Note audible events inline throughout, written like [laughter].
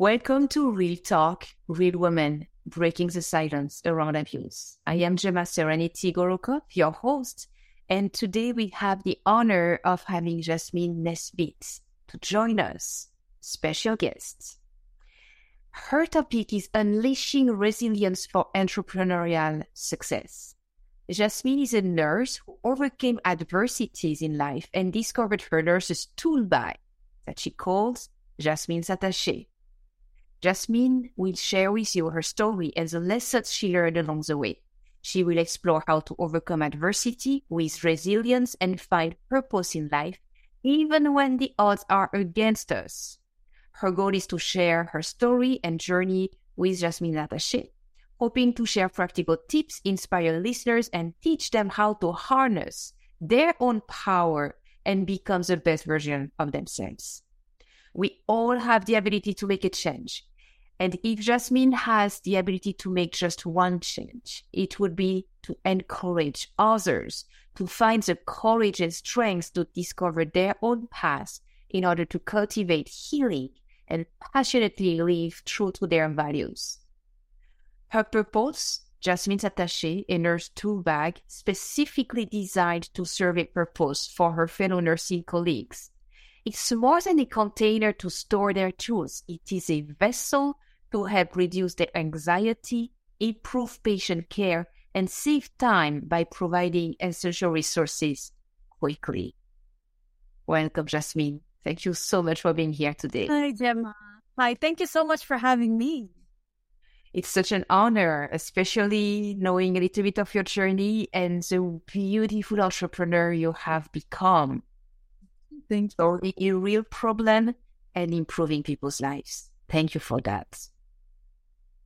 Welcome to Real Talk, Real Women, Breaking the Silence Around Abuse. I am Gemma Serenity Gorokov, your host, and today we have the honor of having Jasmin Nesbit to join us, special guest. Her topic is unleashing resilience for entrepreneurial success. Jasmin is a nurse who overcame adversities in life and discovered her nurse's toolbox that she calls Jasmin's Attaché. Jasmin will share with you her story and the lessons she learned along the way. She will explore how to overcome adversity with resilience and find purpose in life, even when the odds are against us. Her goal is to share her story and journey with Jasmin Attaché, hoping to share practical tips, inspire listeners, and teach them how to harness their own power and become the best version of themselves. We all have the ability to make a change. And if Jasmin has the ability to make just one change, it would be to encourage others to find the courage and strength to discover their own path in order to cultivate healing and passionately live true to their values. Her purpose, Jasmin's attaché, a nurse tool bag specifically designed to serve a purpose for her fellow nursing colleagues. It's more than a container to store their tools. It is a vessel to help reduce their anxiety, improve patient care, and save time by providing essential resources quickly. Welcome, Jasmin. Thank you so much for being here today. Hi, Gemma. Hi, thank you so much for having me. It's such an honor, especially knowing a little bit of your journey and the beautiful entrepreneur you have become. Thank you. Solving a real problem and improving people's lives. Thank you for that.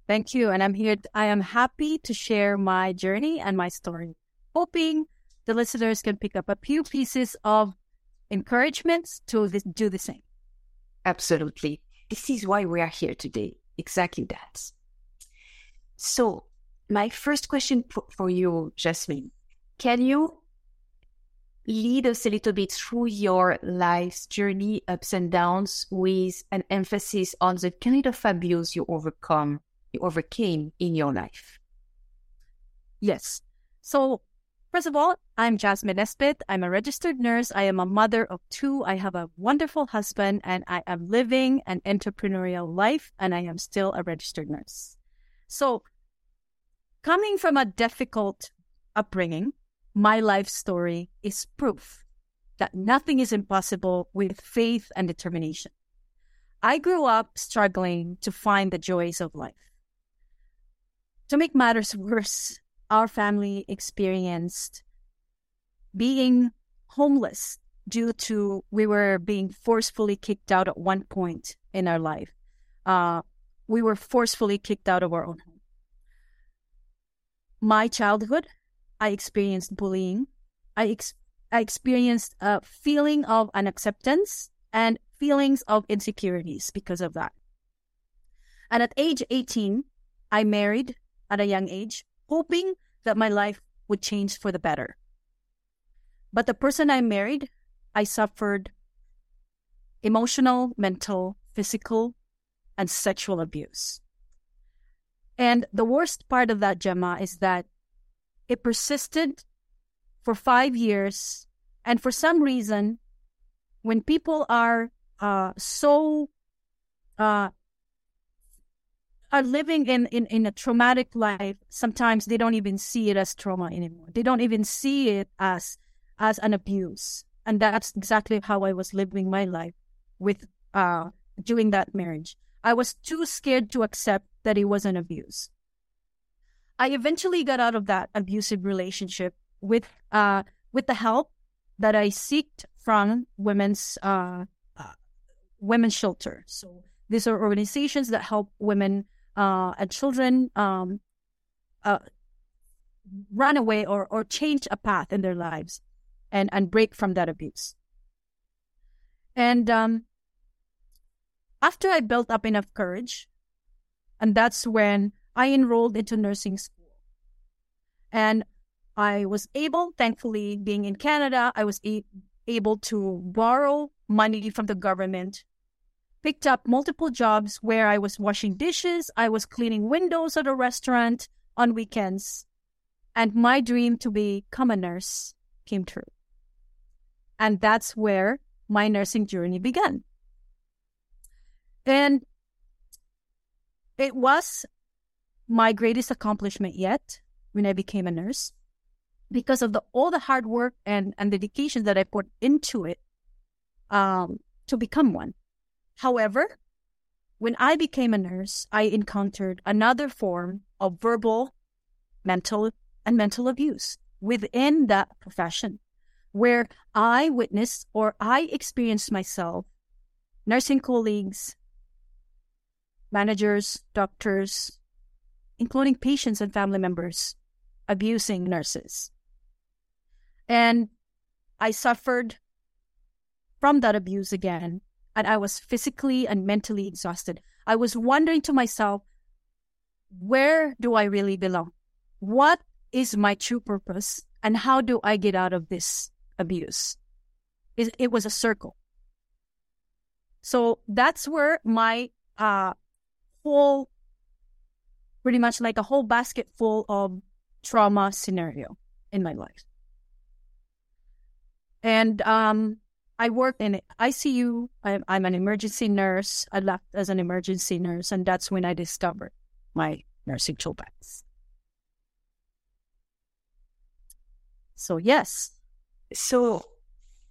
Thank you. And I'm here. I am happy to share my journey and my story, hoping the listeners can pick up a few pieces of encouragement to do the same. Absolutely. This is why we are here today. Exactly that. So, my first question for you, Jasmin, can you lead us a little bit through your life's journey, ups and downs, with an emphasis on the kind of abuse you overcome you overcame in your life? Yes. So, first of all, I'm Jasmin Nesbit. I'm a registered nurse. I am a mother of two. I have a wonderful husband, and I am living an entrepreneurial life, and I am still a registered nurse. So, coming from a difficult upbringing, my life story is proof that nothing is impossible with faith and determination. I grew up struggling to find the joys of life. To make matters worse, our family experienced being homeless due to we were being forcefully kicked out at one point in our life. Uh, we were forcefully kicked out of our own home. My childhood, I experienced bullying. I, ex- I experienced a feeling of unacceptance and feelings of insecurities because of that. And at age 18, I married at a young age, hoping that my life would change for the better. But the person I married, I suffered emotional, mental, physical, and sexual abuse. And the worst part of that, Gemma, is that it persisted for five years. And for some reason, when people are uh, so uh, are living in, in, in a traumatic life, sometimes they don't even see it as trauma anymore. They don't even see it as as an abuse. And that's exactly how I was living my life with uh during that marriage. I was too scared to accept that it was an abuse. I eventually got out of that abusive relationship with uh with the help that I seeked from women's uh, uh women's shelter. So these are organizations that help women and children um, uh, run away or, or change a path in their lives and, and break from that abuse. And um, after I built up enough courage, and that's when I enrolled into nursing school. And I was able, thankfully, being in Canada, I was a- able to borrow money from the government picked up multiple jobs where I was washing dishes, I was cleaning windows at a restaurant on weekends, and my dream to become a nurse came true. And that's where my nursing journey began. And it was my greatest accomplishment yet when I became a nurse because of the all the hard work and, and dedication that I put into it um, to become one. However, when I became a nurse, I encountered another form of verbal, mental, and mental abuse within that profession, where I witnessed or I experienced myself, nursing colleagues, managers, doctors, including patients and family members, abusing nurses. And I suffered from that abuse again and I was physically and mentally exhausted. I was wondering to myself, where do I really belong? What is my true purpose? And how do I get out of this abuse? It, it was a circle. So that's where my uh, whole, pretty much like a whole basket full of trauma scenario in my life. And um, I worked in ICU. I'm, I'm an emergency nurse. I left as an emergency nurse, and that's when I discovered my nursing toolbox. So, yes. So,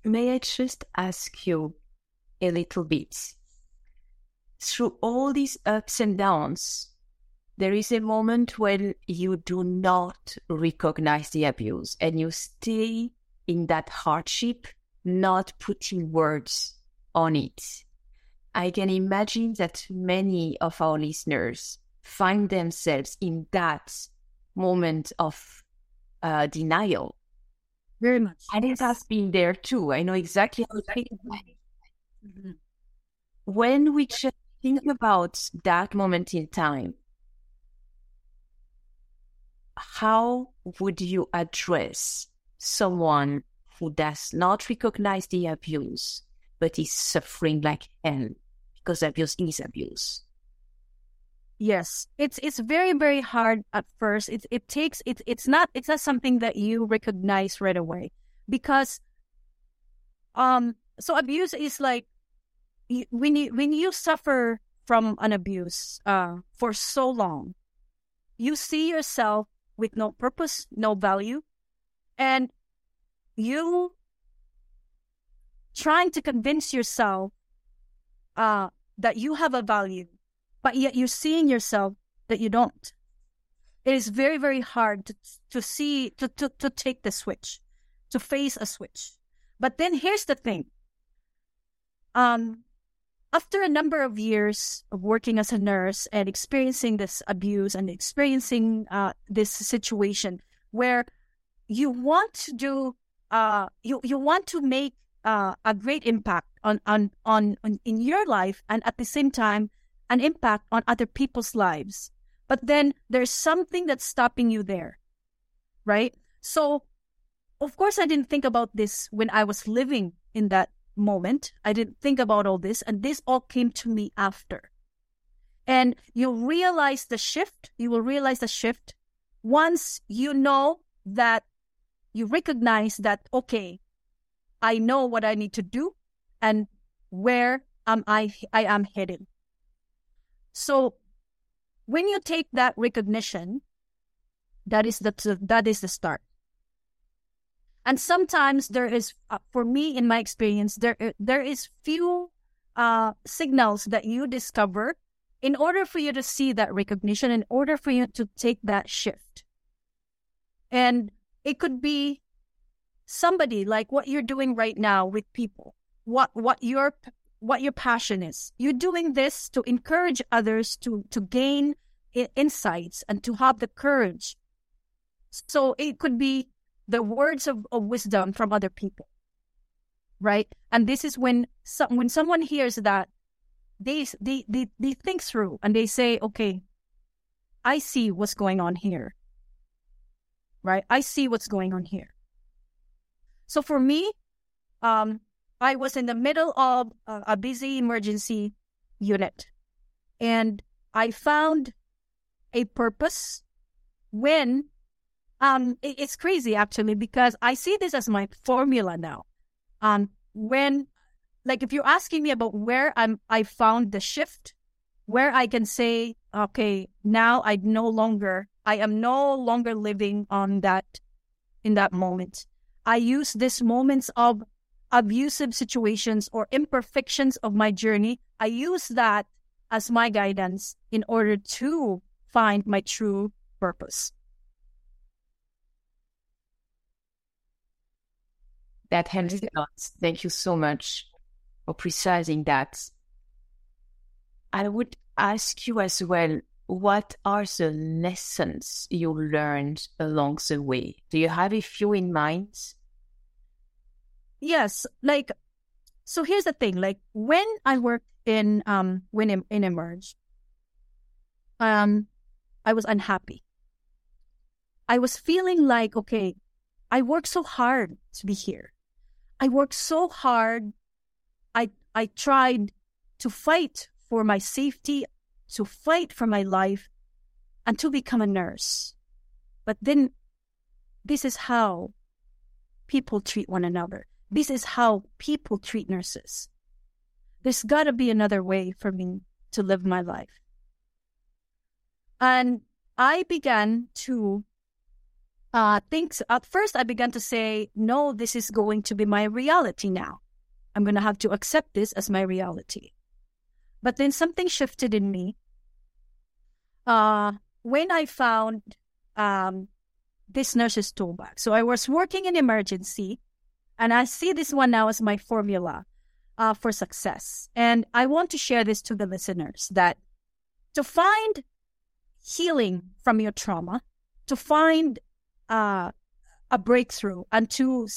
may I just ask you a little bit? Through all these ups and downs, there is a moment when you do not recognize the abuse and you stay in that hardship not putting words on it. I can imagine that many of our listeners find themselves in that moment of uh, denial. Very much. And it has been there too. I know exactly how to mm-hmm. When we just think about that moment in time, how would you address someone who does not recognize the abuse, but is suffering like hell because abuse is abuse. Yes, it's it's very very hard at first. It it takes it it's not it's not something that you recognize right away because um so abuse is like when you when you suffer from an abuse uh for so long, you see yourself with no purpose, no value, and you trying to convince yourself uh, that you have a value, but yet you're seeing yourself that you don't. It is very, very hard to, to see, to, to, to take the switch, to face a switch. But then here's the thing. Um, after a number of years of working as a nurse and experiencing this abuse and experiencing uh, this situation where you want to do uh, you you want to make uh, a great impact on, on on on in your life and at the same time an impact on other people's lives. But then there's something that's stopping you there, right? So, of course, I didn't think about this when I was living in that moment. I didn't think about all this, and this all came to me after. And you'll realize the shift. You will realize the shift once you know that you recognize that, okay, I know what I need to do and where am I, I am heading. So when you take that recognition, that is the, that is the start. And sometimes there is, uh, for me, in my experience, there, there is few uh, signals that you discover in order for you to see that recognition, in order for you to take that shift. And it could be somebody like what you're doing right now with people. What what your what your passion is. You're doing this to encourage others to to gain insights and to have the courage. So it could be the words of, of wisdom from other people, right? And this is when some, when someone hears that, they they they they think through and they say, okay, I see what's going on here right? I see what's going on here. So for me, um, I was in the middle of a, a busy emergency unit. And I found a purpose when um it, it's crazy actually because I see this as my formula now. Um when like if you're asking me about where I'm I found the shift where I can say okay now I no longer I am no longer living on that in that moment. I use these moments of abusive situations or imperfections of my journey. I use that as my guidance in order to find my true purpose. That helps a lot. Thank you so much for precising that. I would ask you as well what are the lessons you learned along the way? Do you have a few in mind? Yes, like so here's the thing, like when I worked in um when in, in Emerge, um I was unhappy. I was feeling like, okay, I worked so hard to be here. I worked so hard. I I tried to fight for my safety to fight for my life and to become a nurse. But then this is how people treat one another. This is how people treat nurses. There's got to be another way for me to live my life. And I began to uh, think, at first, I began to say, no, this is going to be my reality now. I'm going to have to accept this as my reality. But then something shifted in me uh, when I found um, this nurse's toolbox. So I was working in emergency, and I see this one now as my formula uh, for success. And I want to share this to the listeners that to find healing from your trauma, to find uh, a breakthrough, and to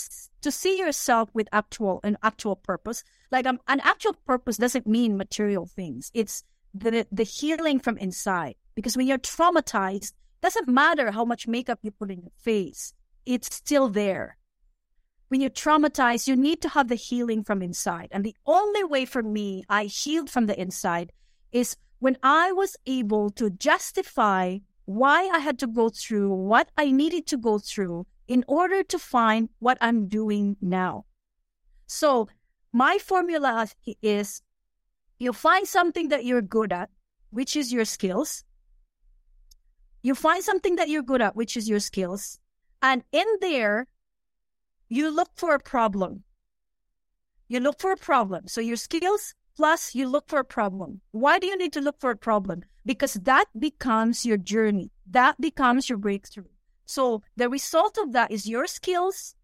to see yourself with actual an actual purpose. Like um, an actual purpose doesn't mean material things. It's the the healing from inside. Because when you're traumatized, doesn't matter how much makeup you put in your face, it's still there. When you're traumatized, you need to have the healing from inside. And the only way for me, I healed from the inside, is when I was able to justify why I had to go through what I needed to go through in order to find what I'm doing now. So, my formula is you find something that you're good at, which is your skills, you find something that you're good at, which is your skills. And in there, you look for a problem. You look for a problem. So your skills plus you look for a problem. Why do you need to look for a problem? Because that becomes your journey. That becomes your breakthrough. So the result of that is your skills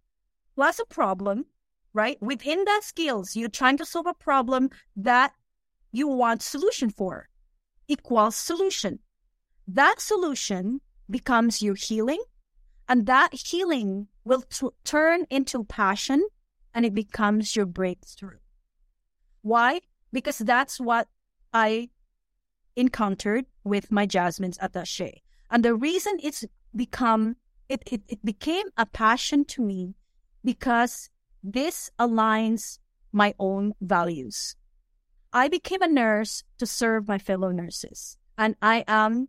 plus a problem, right? Within that skills, you're trying to solve a problem that you want solution for equals solution that solution becomes your healing, and that healing will t- turn into passion and it becomes your breakthrough. Why? Because that's what I encountered with my Jasmin's attache. And the reason it's become, it, it, it became a passion to me because this aligns my own values. I became a nurse to serve my fellow nurses, and I am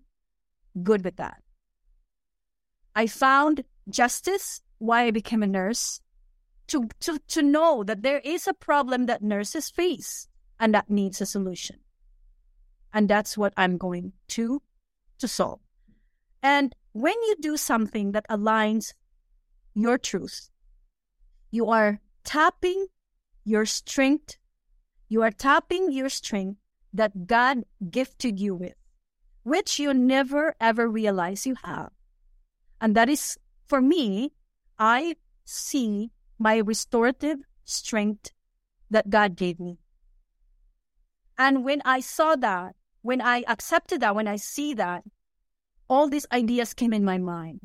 good with that. I found justice why I became a nurse to, to, to know that there is a problem that nurses face and that needs a solution. And that's what I'm going to, to solve. And when you do something that aligns your truth, you are tapping your strength. You are tapping your strength that God gifted you with which you never ever realize you have. And that is, for me, I see my restorative strength that God gave me. And when I saw that, when I accepted that, when I see that, all these ideas came in my mind.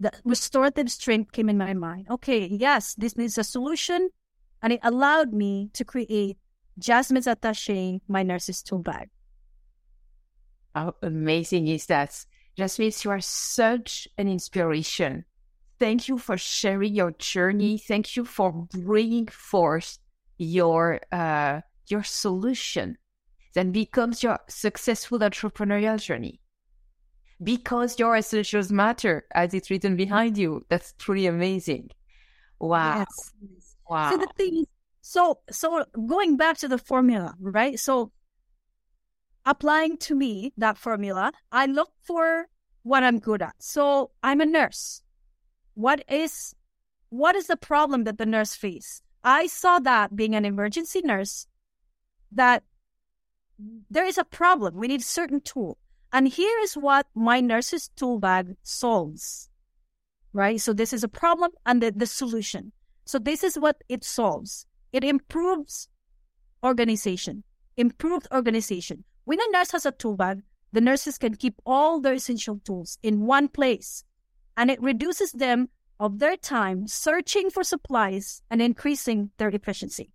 The restorative strength came in my mind. Okay, yes, this needs a solution. And it allowed me to create Jasmin's Attache, my nurse's tool bag. How amazing is that? Jasmin, you are such an inspiration. Thank you for sharing your journey. Thank you for bringing forth your uh, your solution. that becomes your successful entrepreneurial journey. Because your essentials matter, as it's written behind you. That's truly amazing. Wow. Yes. Wow. So the thing is, so so going back to the formula, right? So applying to me that formula, I look for what I'm good at. So I'm a nurse. What is what is the problem that the nurse face? I saw that being an emergency nurse, that there is a problem. We need certain tool. And here is what my nurse's tool bag solves. Right? So this is a problem and the, the solution. So this is what it solves. It improves organization, improved organization. When a nurse has a tool bag, the nurses can keep all their essential tools in one place and it reduces them of their time searching for supplies and increasing their efficiency.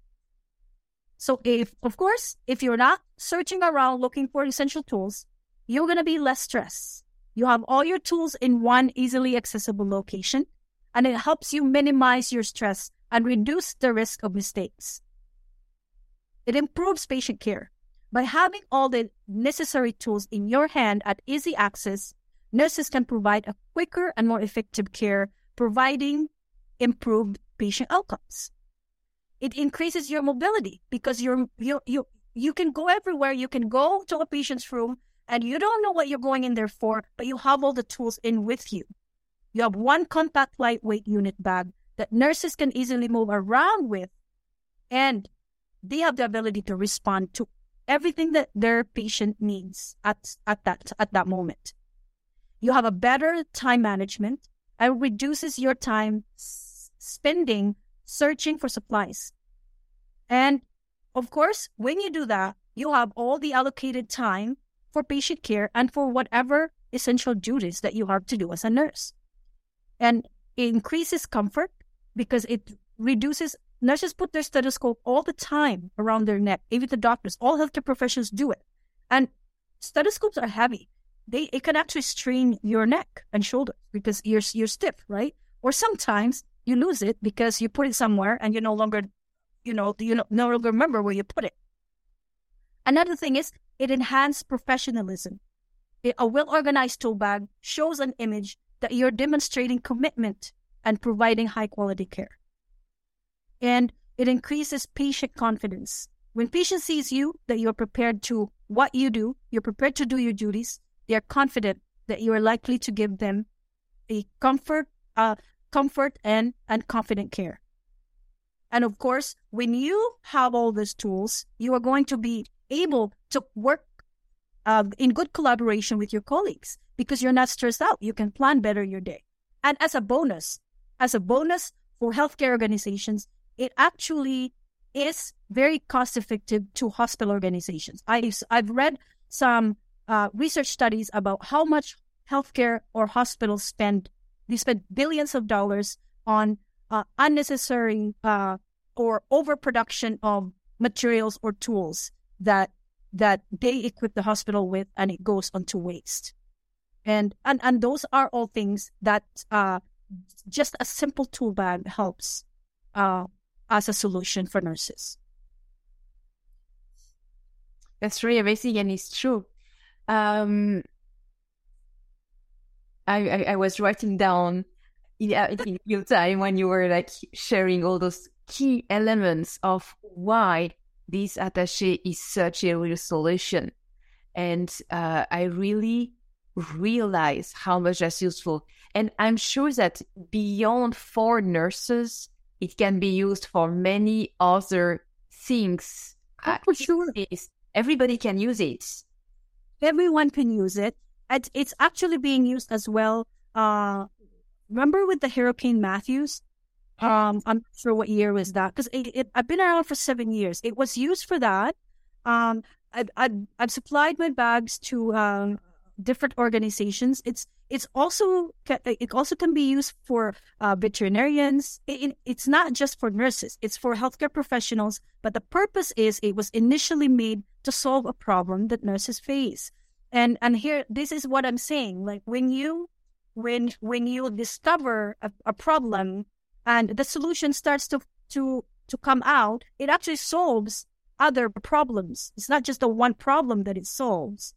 So if, of course, if you're not searching around looking for essential tools, you're going to be less stressed. You have all your tools in one easily accessible location, and it helps you minimize your stress and reduce the risk of mistakes. It improves patient care. By having all the necessary tools in your hand at easy access, nurses can provide a quicker and more effective care providing improved patient outcomes. It increases your mobility because you're, you, you, you can go everywhere. You can go to a patient's room and you don't know what you're going in there for, but you have all the tools in with you. You have one compact lightweight unit bag that nurses can easily move around with, and they have the ability to respond to everything that their patient needs at, at that at that moment. You have a better time management and reduces your time spending searching for supplies. And of course, when you do that, you have all the allocated time for patient care and for whatever essential duties that you have to do as a nurse. And it increases comfort because it reduces nurses put their stethoscope all the time around their neck, even the doctors, all healthcare professionals do it. And stethoscopes are heavy they it can actually strain your neck and shoulder because you're you're stiff, right? Or sometimes you lose it because you put it somewhere and you no longer, you know, you no longer remember where you put it. Another thing is it enhances professionalism. A well organized tool bag shows an image that you're demonstrating commitment and providing high quality care. And it increases patient confidence. When patient sees you that you're prepared to what you do, you're prepared to do your duties, they are confident that you are likely to give them a comfort, uh, comfort and, and confident care. And of course, when you have all these tools, you are going to be able to work uh, in good collaboration with your colleagues because you're not stressed out. You can plan better your day. And as a bonus, as a bonus for healthcare organizations, it actually is very cost effective to hospital organizations. I've, I've read some uh, research studies about how much healthcare or hospitals spend. They spend billions of dollars on uh, unnecessary uh, or overproduction of materials or tools that that they equip the hospital with, and it goes onto waste. And and and those are all things that uh, just a simple tool bag helps uh, as a solution for nurses. That's really amazing, and it's true um, I, I, I was writing down in real time when you were like sharing all those key elements of why this attaché is such a real solution. And uh, I really realize how much that's useful. And I'm sure that beyond for nurses, it can be used for many other things. Oh, for sure. Everybody can use it everyone can use it. It's, it's actually being used as well. Uh, remember with the Hurricane Matthews? Um, I'm not sure what year was that because it, it, I've been around for seven years. It was used for that. Um, I've, I've, I've supplied my bags to um, different organizations. It's it's also it also can be used for uh, veterinarians. It, it's not just for nurses; it's for healthcare professionals. But the purpose is it was initially made to solve a problem that nurses face. And and here, this is what I'm saying. Like when you when when you discover a, a problem and the solution starts to to to come out, it actually solves other problems. It's not just the one problem that it solves.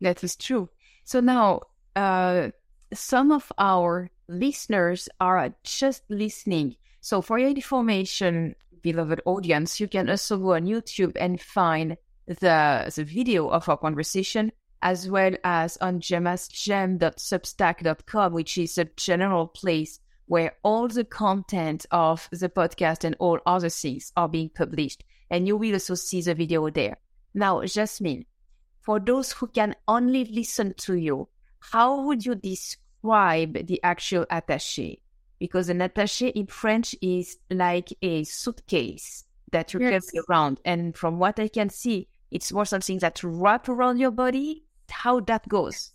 That is true. So now, uh, some of our listeners are just listening. So for your information, beloved audience, you can also go on YouTube and find the, the video of our conversation as well as on gemmasgem.substack.com, which is a general place where all the content of the podcast and all other things are being published. And you will also see the video there. Now, Jasmin, for those who can only listen to you, how would you describe the actual attaché? Because an attaché in French is like a suitcase that you yes. carry around. And from what I can see, it's more something that wrap around your body. How that goes?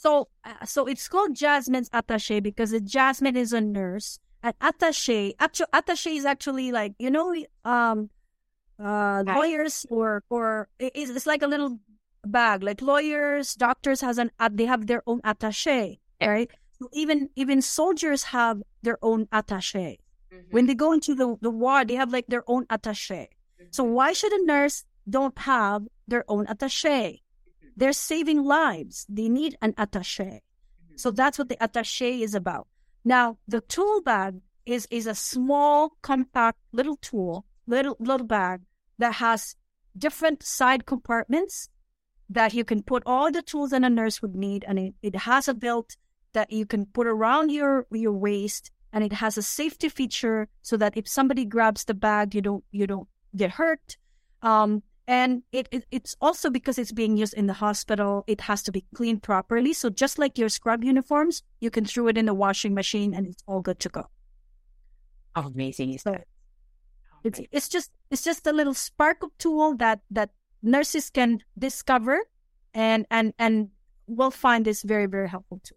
So, uh, so it's called Jasmin's attaché because Jasmin is a nurse. And attaché, actually, attaché is actually like you know, um, uh, lawyers or or it's, it's like a little bag. Like lawyers, doctors has an they have their own attaché, right? So even even soldiers have their own attaché. Mm-hmm. When they go into the the war, they have like their own attaché. Mm-hmm. So why should a nurse don't have their own attaché? They're saving lives. They need an attaché. So that's what the attaché is about. Now, the tool bag is, is a small, compact little tool, little, little bag that has different side compartments that you can put all the tools that a nurse would need. And it, it has a belt that you can put around your, your waist and it has a safety feature so that if somebody grabs the bag, you don't, you don't get hurt. Um, and it, it, it's also because it's being used in the hospital, it has to be cleaned properly. So just like your scrub uniforms, you can throw it in the washing machine and it's all good to go. How amazing is so that? It's it's just it's just a little spark of tool that that nurses can discover and and and will find this very, very helpful too.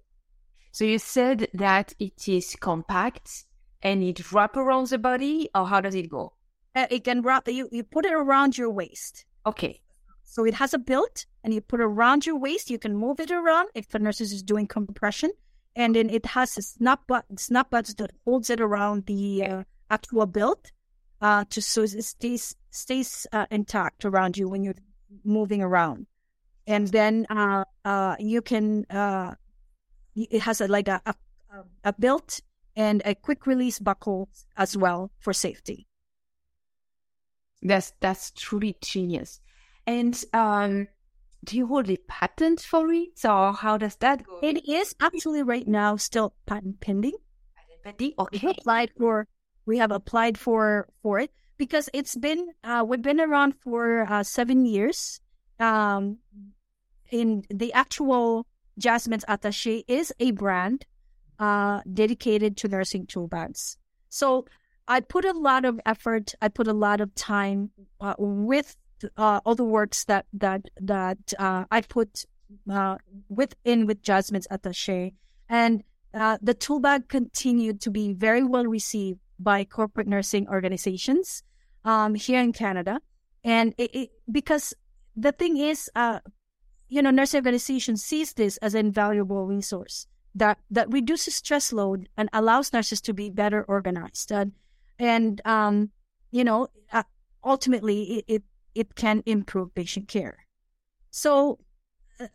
So you said that it is compact and it wrap around the body, or how does it go? Uh, it can wrap you, you put it around your waist. Okay. So it has a belt and you put it around your waist. You can move it around if the nurse is doing compression. And then it has a snap button, snap button that holds it around the uh, actual belt uh, to so it stays stays uh, intact around you when you're moving around. And then uh, uh, you can uh, it has a, like a, a a belt and a quick release buckle as well for safety. That's that's truly genius. And um, do you hold a patent for it, or how does that go? It is actually right now still patent pending. Patent pending. Okay. We applied for. We have applied for for it because it's been uh, we've been around for uh, seven years. Um, in the actual Jasmin's Attaché is a brand uh, dedicated to nursing tool bags. So I put a lot of effort. I put a lot of time uh, with uh, all the works that that that uh, I put uh, within with Jasmin's attaché, and uh, the tool bag continued to be very well received by corporate nursing organizations um, here in Canada, and it, it, because the thing is, uh, you know, nursing organizations sees this as an invaluable resource that that reduces stress load and allows nurses to be better organized and and um, you know, uh, ultimately it, it, it can improve patient care. So, uh,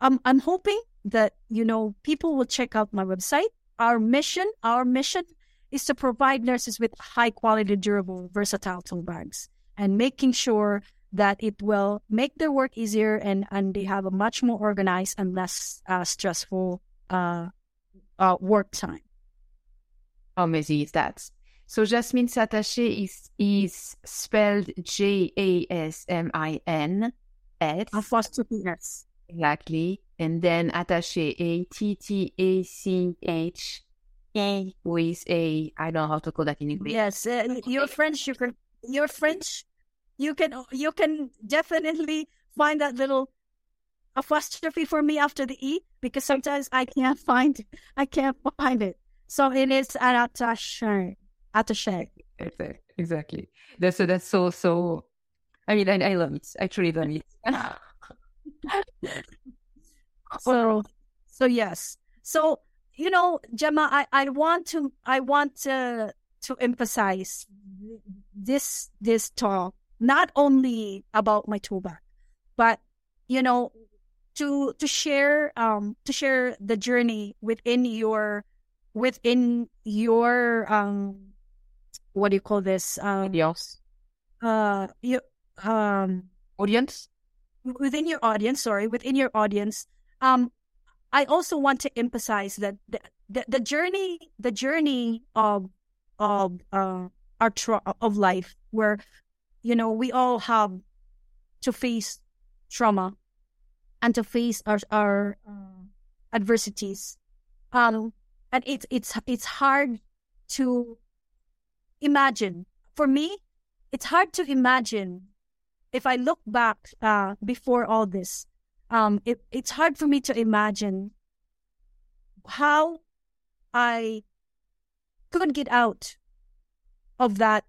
I'm I'm hoping that you know people will check out my website. Our mission, our mission, is to provide nurses with high quality, durable, versatile tool bags, and making sure that it will make their work easier and and they have a much more organized and less uh, stressful uh, uh, work time. Amazing is that? So Jasmin Attaché is is spelled J A S M I N S. Apostrophe S. Exactly. And then attaché A T T A C H A with a I don't know how to call that in English. Yes, uh, you're French. You can you're French. You can you can definitely find that little apostrophe for me after the e because sometimes I can't find I can't find it. So it is an attaché attaché. Exactly. That's so that's so so. I mean, I, I love it. I truly love it. [laughs] so, so yes. So you know, Gemma, I, I want to I want to to emphasize this this talk not only about my bag, but you know, to to share um to share the journey within your within your um what do you call this um Yes. uh you um Audience? within your audience sorry within your audience um i also want to emphasize that the, the, the journey the journey of of uh our tra- of life where you know we all have to face trauma and to face our our uh, adversities um and it's it's it's hard to imagine. For me it's hard to imagine if I look back uh, before all this, um, it, it's hard for me to imagine how I could get out of that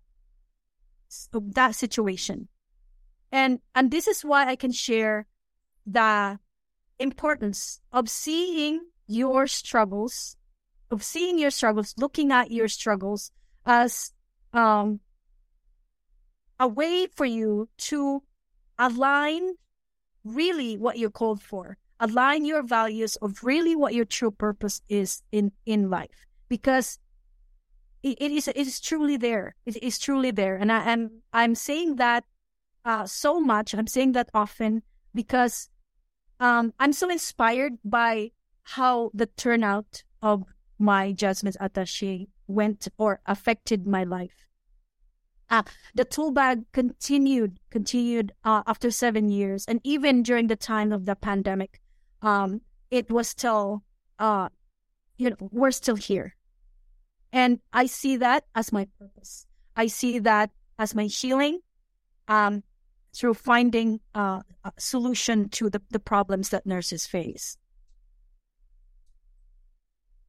of that situation, and and this is why I can share the importance of seeing your struggles, of seeing your struggles, looking at your struggles as um a way for you to align really what you're called for. Align your values of really what your true purpose is in in life. Because it, it is it is truly there. It is truly there. And i am i'm saying that uh so much. I'm saying that often because um i'm so inspired by how the turnout of my jasmin attache went or affected my life uh, the tool bag continued continued uh, after seven years, and even during the time of the pandemic, um, it was still, uh, you know, we're still here, and I see that as my purpose. I see that as my healing, um, through finding uh, a solution to the, the problems that nurses face.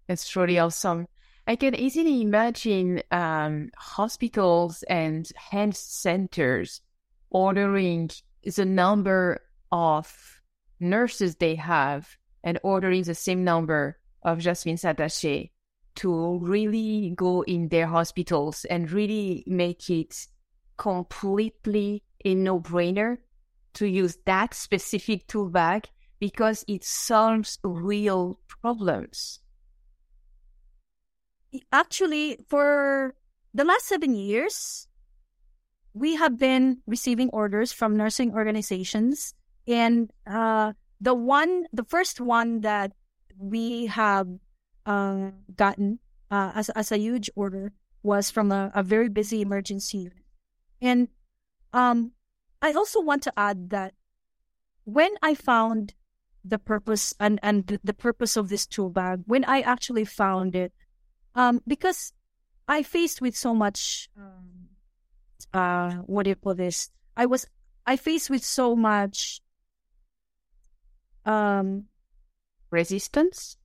It's really awesome. I can easily imagine um, hospitals and health centers ordering the number of nurses they have and ordering the same number of Jasmin's Attaché to really go in their hospitals and really make it completely a no-brainer to use that specific tool bag because it solves real problems actually for the last seven years we have been receiving orders from nursing organizations. And uh, the one the first one that we have uh, gotten uh, as, as a huge order was from a, a very busy emergency unit. And um, i also want to add that when i found the purpose and, and the, the purpose of this tool bag when i actually found it um, because I faced with so much, um, uh, what do you call this? I was, I faced with so much, um, resistance.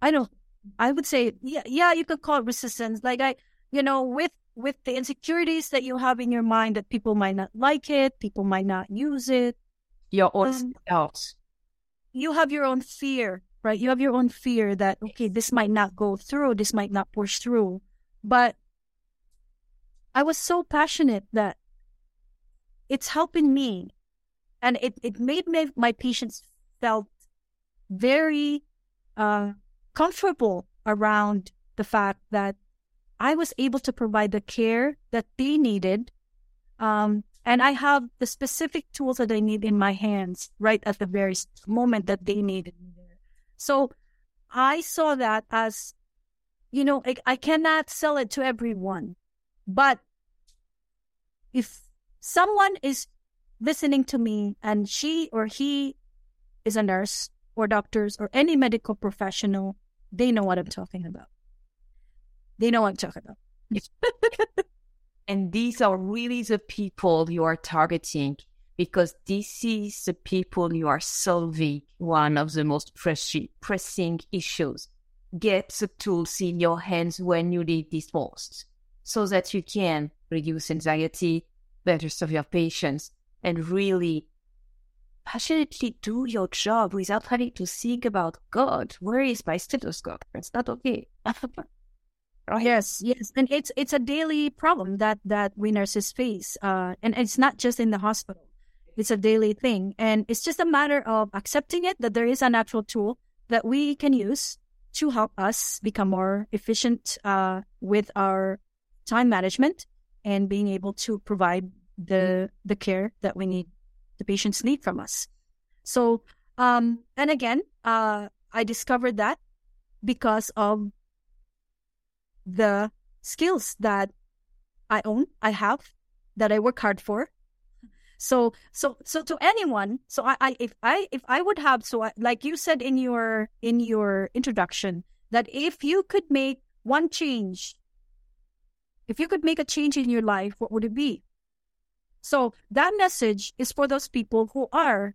I don't, I would say, yeah, yeah, you could call it resistance. Like I, you know, with, with the insecurities that you have in your mind that people might not like it, people might not use it. Your own um, doubts. You have your own fear right? You have your own fear that, okay, this might not go through, this might not push through. But I was so passionate that it's helping me. And it, it made me, my patients felt very uh, comfortable around the fact that I was able to provide the care that they needed. Um, and I have the specific tools that I need in my hands right at the very moment that they needed me so I saw that as, you know, I, I cannot sell it to everyone. But if someone is listening to me and she or he is a nurse or doctors or any medical professional, they know what I'm talking about. They know what I'm talking about. [laughs] and these are really the people you are targeting because this is the people you are solving one of the most pressing issues. Get the tools in your hands when you need this most so that you can reduce anxiety, better serve your patients, and really passionately do your job without having to think about God, where is my stethoscope? It's not okay. [laughs] Right? Yes, yes, and it's it's a daily problem that that we nurses face, uh, and it's not just in the hospital. It's a daily thing, and it's just a matter of accepting it that there is a natural tool that we can use to help us become more efficient uh, with our time management and being able to provide the the care that we need, the patients need from us. So, um, and again, uh, I discovered that because of the skills that I own, I have, that I work hard for. So, so, so to anyone, so I, I if I, if I would have, so I, like you said in your, in your introduction, that if you could make one change, if you could make a change in your life, what would it be? So that message is for those people who are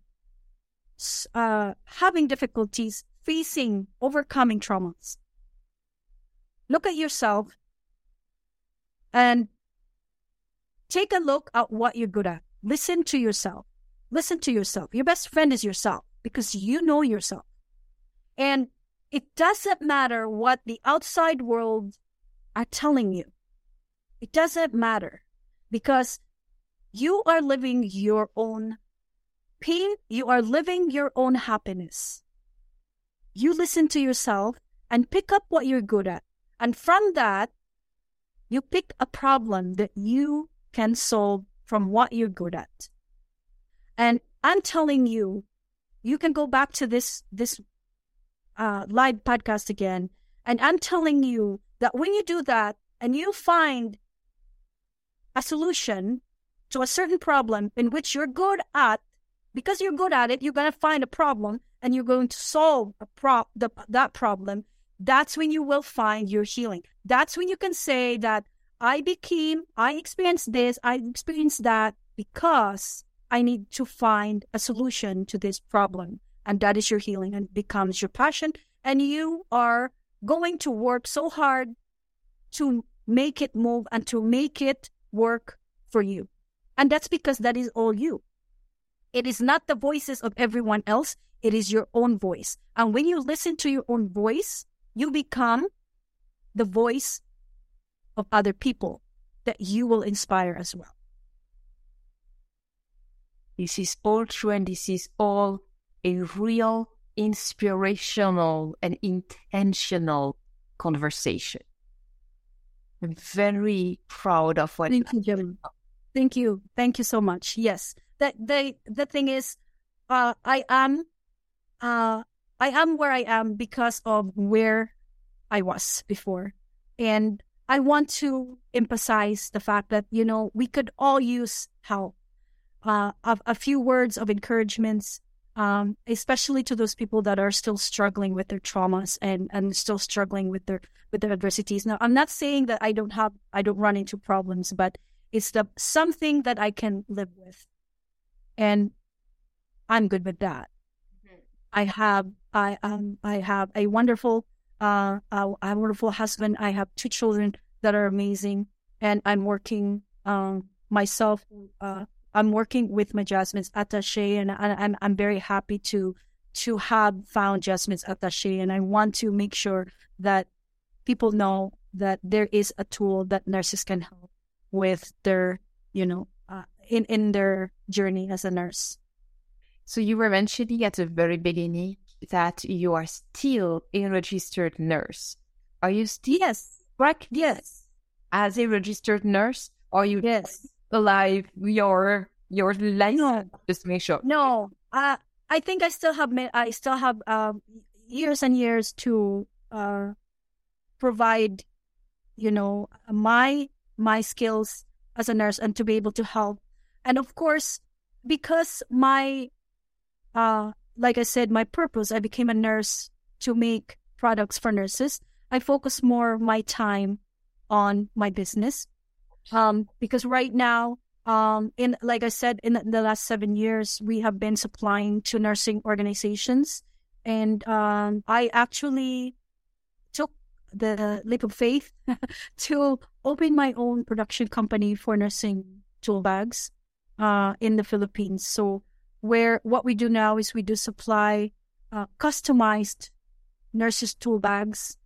uh, having difficulties facing, overcoming traumas. Look at yourself and take a look at what you're good at. Listen to yourself. Listen to yourself. Your best friend is yourself because you know yourself. And it doesn't matter what the outside world are telling you. It doesn't matter because you are living your own pain. You are living your own happiness. You listen to yourself and pick up what you're good at. And from that, you pick a problem that you can solve from what you're good at. And I'm telling you, you can go back to this, this, uh, live podcast again. And I'm telling you that when you do that and you find a solution to a certain problem in which you're good at, because you're good at it, you're going to find a problem and you're going to solve a pro- the, that problem. That's when you will find your healing. That's when you can say that I became, I experienced this, I experienced that because I need to find a solution to this problem. And that is your healing and becomes your passion. And you are going to work so hard to make it move and to make it work for you. And that's because that is all you. It is not the voices of everyone else. It is your own voice. And when you listen to your own voice, you become the voice of other people that you will inspire as well. This is all true, and this is all a real inspirational and intentional conversation. I'm very proud of what. Thank you, Jim. Thank you. Thank you so much. Yes, that the the thing is, uh, I am, uh, I am where I am because of where I was before, and I want to emphasize the fact that you know we could all use help, uh, a, a few words of encouragements, um, especially to those people that are still struggling with their traumas and and still struggling with their with their adversities. Now, I'm not saying that I don't have I don't run into problems, but it's the something that I can live with, and I'm good with that. Mm-hmm. I have I um I have a wonderful uh, a, a, wonderful husband. I have two children that are amazing, and I'm working um, myself. Uh, I'm working with my Jasmin's Attaché, and I, I'm I'm very happy to to have found Jasmin's Attaché, and I want to make sure that people know that there is a tool that nurses can help with their, you know, uh, in in their journey as a nurse. So you were mentioning at the very beginning that you are still a registered nurse. Are you still yes, correct? Yes, as a registered nurse, are you yes alive your your life? No. Just make sure. No, uh, I think I still have I still have um, years and years to uh, provide, you know, my my skills as a nurse and to be able to help. And of course, because my uh, like I said, my purpose, I became a nurse to make products for nurses. I focus more my time on my business. Um, because right now, um, in, like I said, in the last seven years, we have been supplying to nursing organizations. And, um, I actually took the leap of faith [laughs] to open my own production company for nursing tool bags, uh, in the Philippines. So, where what we do now is we do supply uh, customized nurses tool bags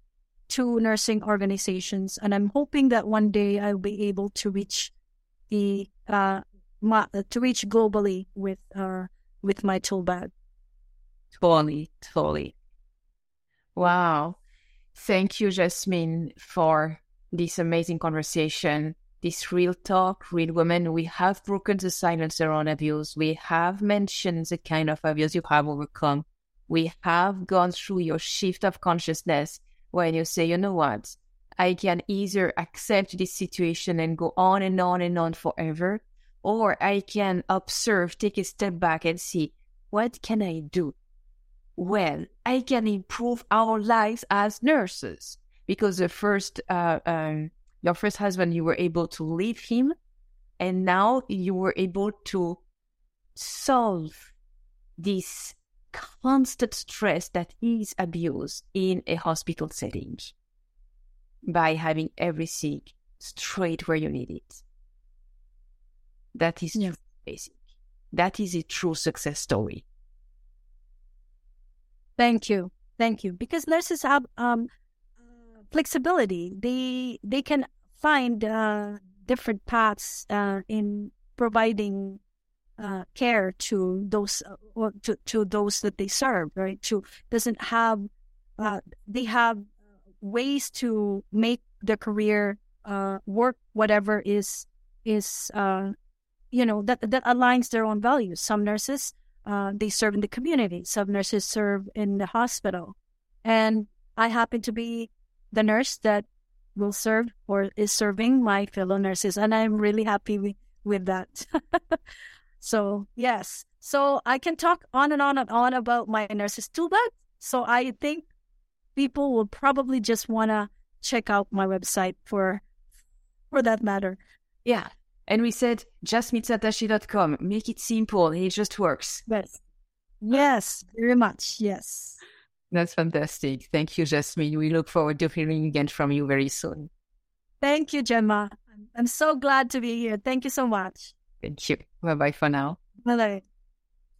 to nursing organizations, and I'm hoping that one day I'll be able to reach the uh, my, to reach globally with uh, with my tool bag. Totally, totally. Wow. Thank you, Jasmin, for this amazing conversation, this real talk, real women. We have broken the silence around abuse. We have mentioned the kind of abuse you have overcome. We have gone through your shift of consciousness when you say, you know what, I can either accept this situation and go on and on and on forever, or I can observe, take a step back and see, what can I do? Well, I can improve our lives as nurses because the first, uh, um, your first husband, you were able to leave him, and now you were able to solve this constant stress that is abuse in a hospital setting by having everything straight where you need it. That is yeah. basic. That is a true success story. Thank you. Thank you. Because nurses have um, flexibility. They they can find uh, different paths uh, in providing uh, care to those uh, to to those that they serve. Right? To doesn't have uh, they have ways to make their career uh, work. Whatever is is you know that that aligns their own values. Some nurses they serve in the community. Some nurses serve in the hospital, and I happen to be the nurse that will serve or is serving my fellow nurses. And I'm really happy with, with that. [laughs] so, yes. So I can talk on and on and on about my nurses too, but so I think people will probably just want to check out my website for for that matter. Yeah. And we said jasminsattache.com. Make it simple. It just works. Yes. Yes, very much. Yes. That's fantastic. Thank you, Jasmin. We look forward to hearing again from you very soon. Thank you, Gemma. I'm so glad to be here. Thank you so much. Thank you. Bye bye for now. Bye bye.